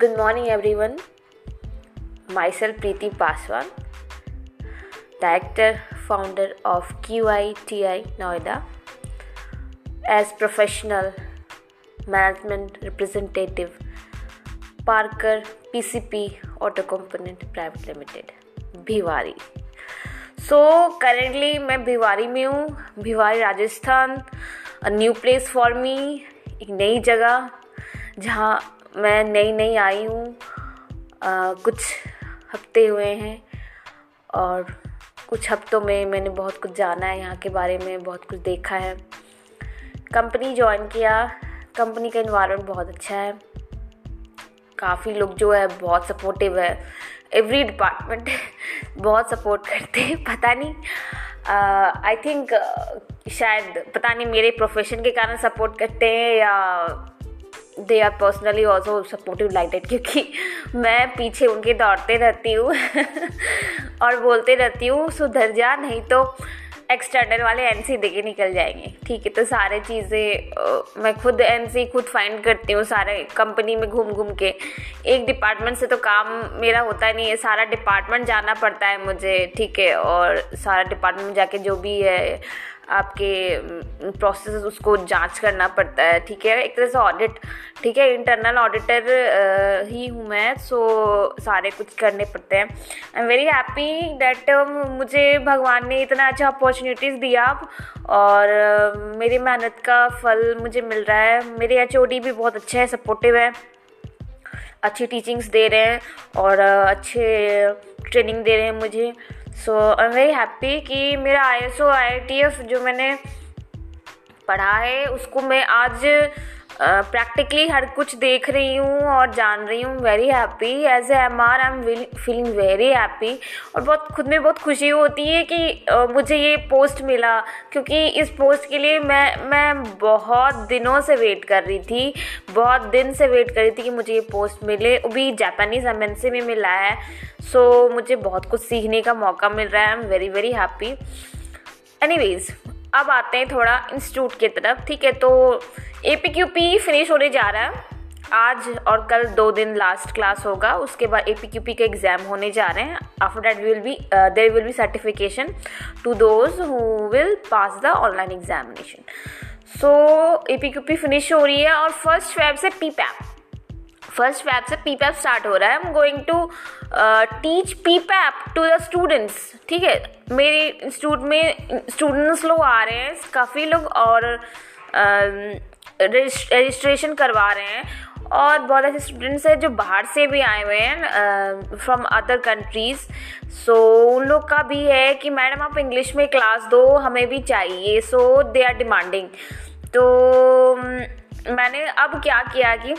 Good morning everyone myself Preeti Paswan director founder of Q I T I Noida as professional management representative Parker P C P auto component private limited Bhiwadi so currently मैं भिवारी में हूँ। Bhiwadi Rajasthan a new place for me एक नई जगह, जहाँ मैं नई नई आई हूँ कुछ हफ़्ते हुए हैं और कुछ हफ्तों में मैंने बहुत कुछ जाना है यहाँ के बारे में बहुत कुछ देखा है। कंपनी ज्वाइन किया कंपनी का इन्वायरमेंट बहुत अच्छा है। काफ़ी लोग जो है बहुत सपोर्टिव है। एवरी डिपार्टमेंट बहुत सपोर्ट करते हैं पता नहीं। आई uh, थिंक uh, शायद पता नहीं मेरे प्रोफेशन के कारण सपोर्ट करते हैं या they are personally also supportive like that क्योंकि मैं पीछे उनके दौड़ते रहती हूँ और बोलते रहती हूँ, सुधर जा, नहीं तो एक्सटर्नल वाले एन सी दे के निकल जाएँगे। ठीक है तो सारे चीज़ें मैं खुद एन सी खुद फाइंड करती हूँ सारे कंपनी में घूम घूम के। एक डिपार्टमेंट से तो काम मेरा होता नहीं है, सारा डिपार्टमेंट जाना पड़ता है मुझे, ठीक है, और सारा डिपार्टमेंट जाके जो भी है आपके प्रोसेस उसको जाँच करना पड़ता है, ठीक है? एक तरह से ऑडिट ठीक है? इंटरनल ऑडिटर ही हूँ मैं सो सारे कुछ करने पड़ते हैं। I am very happy that मुझे भगवान ने इतना अच्छा अपॉर्चुनिटीज़ दिया और मेरी मेहनत का फल मुझे मिल रहा है। मेरे एचओडी भी बहुत अच्छे हैं सपोर्टिव है, अच्छी टीचिंग्स दे रहे हैं, और अच्छे ट्रेनिंग दे रहे हैं मुझे। So I am very happy कि मेरा I S O I T F जो मैंने पढ़ा है, उसको मैं आज प्रैक्टिकली हर कुछ देख रही हूँ और जान रही हूँ very happy as a M R I am feeling very happy और बहुत, खुद में बहुत खुशी होती है कि मुझे ये पोस्ट मिला, क्योंकि इस पोस्ट के लिए मैं मैं बहुत दिनों से वेट कर रही थी, बहुत दिन से वेट कर रही थी कि मुझे ये पोस्ट मिले. वो भी जापानीज़ एम में मिला है सो मुझे बहुत कुछ सीखने का मौका मिल रहा है. I am very very happy any अब आते हैं थोड़ा इंस्टीट्यूट की तरफ़, ठीक है? तो A P Q P finish होने जा रहा है। आज और कल दो दिन लास्ट क्लास होगा, उसके बाद ए पी क्यू पी के एग्ज़ाम होने जा रहे हैं। After that will be there will be certification to those who will pass the online examination so A P Q P finish हो रही है और फ़र्स्ट फेब से पी पैप फ़र्स्ट फैब से पी पैप स्टार्ट हो रहा है। I am going to teach P PAP to the students ठीक है? मेरे इंस्टीट्यूट में स्टूडेंट्स लोग आ रहे हैं। काफ़ी लोग और रजिस्ट्रेशन uh, करवा रहे हैं। और बहुत ऐसे स्टूडेंट्स हैं जो बाहर से भी आए हुए हैं फ्रॉम अदर कंट्रीज़ सो उन लोग का भी है कि मैडम आप इंग्लिश में क्लास दो हमें भी चाहिए। सो दे आर डिमांडिंग तो मैंने अब क्या किया कि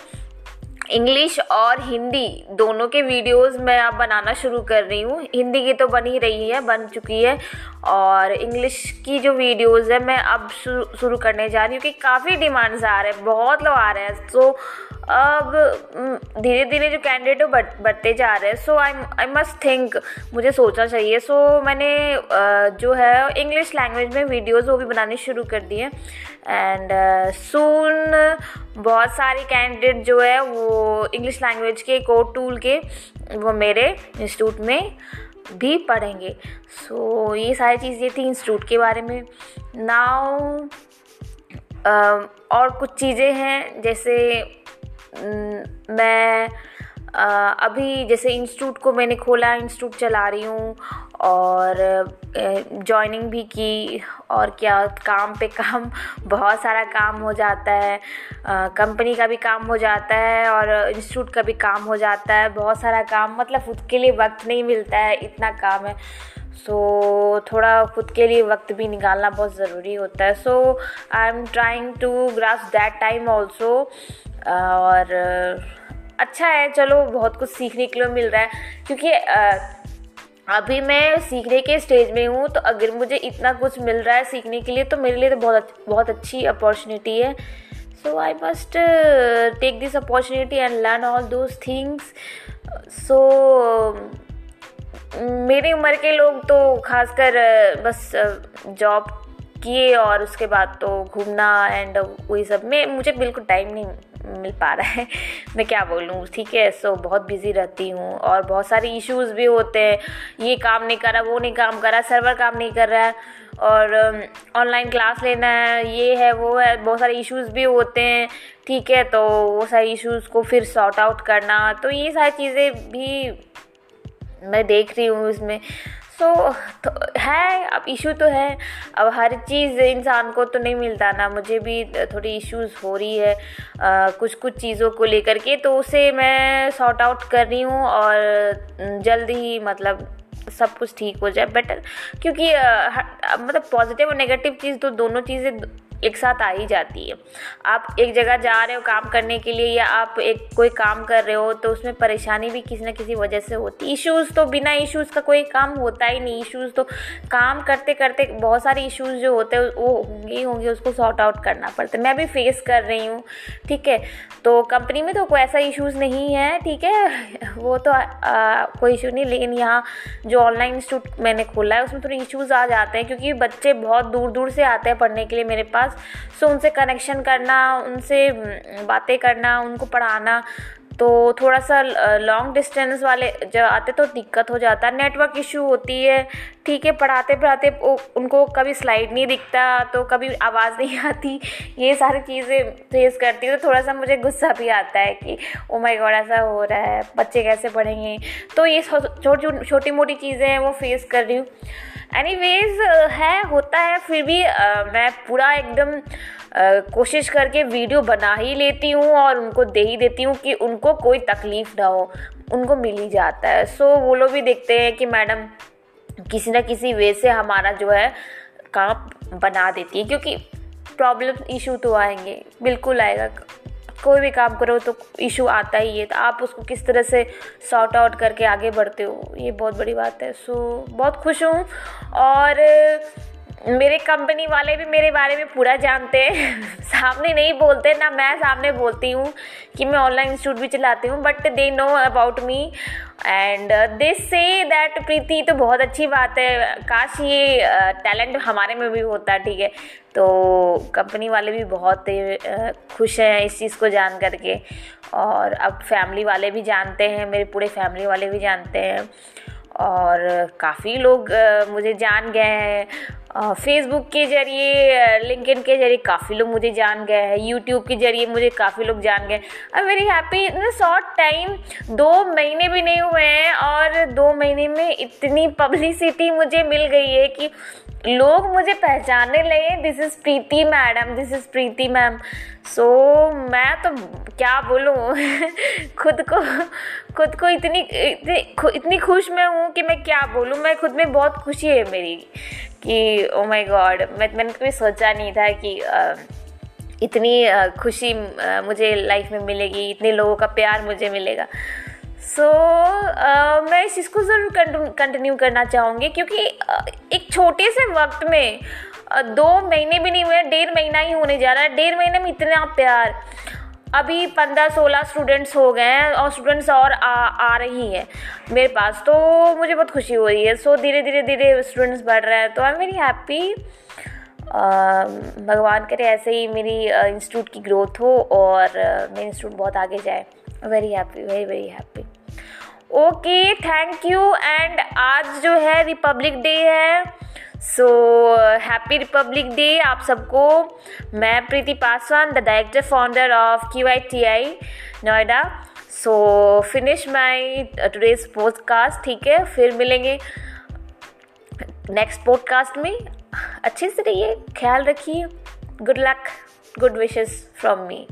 इंग्लिश और हिंदी दोनों के वीडियोस मैं अब बनाना शुरू कर रही हूँ। हिंदी की तो बन ही रही है, बन चुकी है। और इंग्लिश की जो वीडियोस है मैं अब शुरू करने जा रही हूँ कि काफ़ी डिमांड्स आ रहे हैं बहुत लोग आ रहे हैं। सो अब धीरे धीरे जो कैंडिडेट है बढ़ बढ़ते जा रहे हैं। सो आई आई मस्ट थिंक मुझे सोचना चाहिए। सो so, मैंने जो है इंग्लिश लैंग्वेज में वीडियोस वो भी बनाने शुरू कर दिए एंड सून बहुत सारे कैंडिडेट जो है वो इंग्लिश लैंग्वेज के कोड टूल के वो मेरे इंस्टीट्यूट में भी पढ़ेंगे। सो so, ये सारी चीज़ें थी इंस्टीट्यूट के बारे में। Uh, और कुछ चीज़ें हैं जैसे मैं अभी जैसे इंस्टीट्यूट को मैंने खोला इंस्टीट्यूट चला रही हूँ और जॉइनिंग भी की और क्या काम पे काम बहुत सारा काम हो जाता है। कंपनी का भी काम हो जाता है और इंस्टीट्यूट का भी काम हो जाता है। बहुत सारा काम मतलब खुद के लिए वक्त नहीं मिलता है इतना काम है। सो so, थोड़ा खुद के लिए वक्त भी निकालना बहुत ज़रूरी होता है। So I am trying to grasp that time also और अच्छा है, चलो बहुत कुछ सीखने के लिए मिल रहा है। क्योंकि अभी मैं सीखने के स्टेज में हूँ तो अगर मुझे इतना कुछ मिल रहा है सीखने के लिए तो मेरे लिए तो बहुत बहुत अच्छी अपॉर्चुनिटी है। So I must take this opportunity and learn all those things so मेरी उम्र के लोग तो खासकर बस जॉब किए और उसके बाद तो घूमना एंड वही सब। में, मुझे बिल्कुल टाइम नहीं मिल पा रहा है। मैं क्या बोलूँ? ठीक है सो बहुत बिज़ी रहती हूँ और बहुत सारे इश्यूज़ भी होते हैं। ये काम नहीं कर वो नहीं काम कर सर्वर काम नहीं कर रहा है। और ऑनलाइन क्लास लेना है, ये है, वो है, बहुत सारे इश्यूज़ भी होते हैं। ठीक है तो वो सारे इश्यूज़ को फिर सॉर्ट आउट करना। तो ये सारी चीज़ें भी मैं देख रही हूँ इसमें। सो so, तो है अब इशू तो है। अब हर चीज़ इंसान को तो नहीं मिलता ना। मुझे भी थोड़ी इश्यूज़ हो रही है आ, कुछ कुछ चीज़ों को लेकर के तो उसे मैं सॉर्ट आउट कर रही हूँ और जल्द ही मतलब सब कुछ ठीक हो जाए बेटर क्योंकि आ, मतलब पॉजिटिव और नेगेटिव चीज़ तो दोनों चीज़ें एक साथ आ ही जाती है। आप एक जगह जा रहे हो काम करने के लिए या आप एक कोई काम कर रहे हो तो उसमें परेशानी भी किसी न किसी वजह से होती इश्यूज़ तो बिना इश्यूज़ का कोई काम होता ही नहीं। इश्यूज़ तो काम करते करते बहुत सारे इश्यूज़ जो होते हैं वो होंगे होंगे उसको सॉर्ट आउट करना पड़ता है। मैं भी फेस कर रही हूँ ठीक है? तो कंपनी में तो कोई ऐसा इशूज़ नहीं है ठीक है? वो तो आ, आ, कोई इशू नहीं लेकिन यहाँ जो ऑनलाइन इंस्टीट्यूट मैंने खोला है उसमें थोड़े इशूज़ आ जाते हैं क्योंकि बच्चे बहुत दूर दूर से आते हैं पढ़ने के लिए मेरे पास। सो उनसे कनेक्शन करना, उनसे बातें करना, उनको पढ़ाना तो थोड़ा सा लॉन्ग डिस्टेंस वाले जब आते तो दिक्कत हो जाता। है नेटवर्क इशू होती है, ठीक है पढ़ाते पढ़ाते उनको कभी स्लाइड नहीं दिखता तो कभी आवाज़ नहीं आती। ये सारी चीज़ें फेस करती हूँ तो थोड़ा सा मुझे गुस्सा भी आता है कि ओ माय गॉड ऐसा हो रहा है, बच्चे कैसे पढ़ेंगे? तो ये छोटी छोटी मोटी चीज़ें हैं, वो फेस कर रही हूँ। एनीवेज है होता है फिर भी uh, मैं पूरा एकदम uh, कोशिश करके वीडियो बना ही लेती हूँ और उनको दे ही देती हूँ कि उनको कोई तकलीफ़ ना हो उनको मिल ही जाता है। सो so, वो लोग भी देखते हैं कि मैडम किसी ना किसी वे से हमारा जो है काम बना देती है क्योंकि प्रॉब्लम इशू तो आएँगे बिल्कुल आएगा। कोई भी काम करो तो इशू आता ही है तो आप उसको किस तरह से सॉर्ट आउट करके आगे बढ़ते हो, ये बहुत बड़ी बात है। सो बहुत खुश हूँ और मेरे कंपनी वाले भी मेरे बारे में पूरा जानते हैं। सामने नहीं बोलते, ना मैं सामने बोलती हूँ कि मैं ऑनलाइन इंस्टीट्यूट भी चलाती हूँ but they know about me and they say that Preeti तो बहुत अच्छी बात है। काश ये टैलेंट हमारे में भी होता, ठीक है? तो कंपनी वाले भी बहुत खुश हैं इस चीज़ को जान करके। और अब फैमिली वाले भी जानते हैं, मेरे पूरे फैमिली वाले भी जानते हैं। और काफ़ी लोग मुझे जान गए हैं। फेसबुक के ज़रिए लिंकन के ज़रिए काफ़ी लोग मुझे जान गए हैं। यूट्यूब के ज़रिए मुझे काफ़ी लोग जान गए I very happy in short time दो महीने भी नहीं हुए हैं और दो महीने में इतनी पब्लिसिटी मुझे मिल गई है कि लोग मुझे पहचानने लगे this is Preeti madam this is Preeti ma'am so मैं तो क्या बोलूँ? खुद को खुद को इतनी इतनी, इतनी खुश मैं हूँ कि मैं क्या बोलूँ? मैं खुद में बहुत खुशी है मेरी। कि ओ माय गॉड मैं मैंने कभी सोचा नहीं था कि इतनी खुशी मुझे लाइफ में मिलेगी इतने लोगों का प्यार मुझे मिलेगा। सो so, uh, मैं इस चीज़ को ज़रूर कंटिन्यू करना चाहूँगी क्योंकि एक छोटे से वक्त में दो महीने भी नहीं हुए डेढ़ महीना ही होने जा रहा है। डेढ़ महीने में इतना प्यार। अभी पंद्रह सोलह स्टूडेंट्स हो गए हैं और स्टूडेंट्स और आ, आ रही हैं मेरे पास। तो मुझे बहुत खुशी हो रही है। सो धीरे धीरे धीरे स्टूडेंट्स बढ़ रहे हैं। तो आई एम वेरी हैप्पी भगवान करे ऐसे ही मेरी इंस्टीट्यूट की ग्रोथ हो और मेरी इंस्टीट्यूट बहुत आगे जाए। Very happy very very happy okay thank you and आज जो है रिपब्लिक डे है। सो हैप्पी रिपब्लिक डे आप सबको। मैं Preeti Paswan the director founder of Q I T I Noida. So finish my today's podcast ठीक है? फिर मिलेंगे नेक्स्ट पॉडकास्ट में। अच्छे से रहिए, ख्याल रखिए। Good luck good wishes from me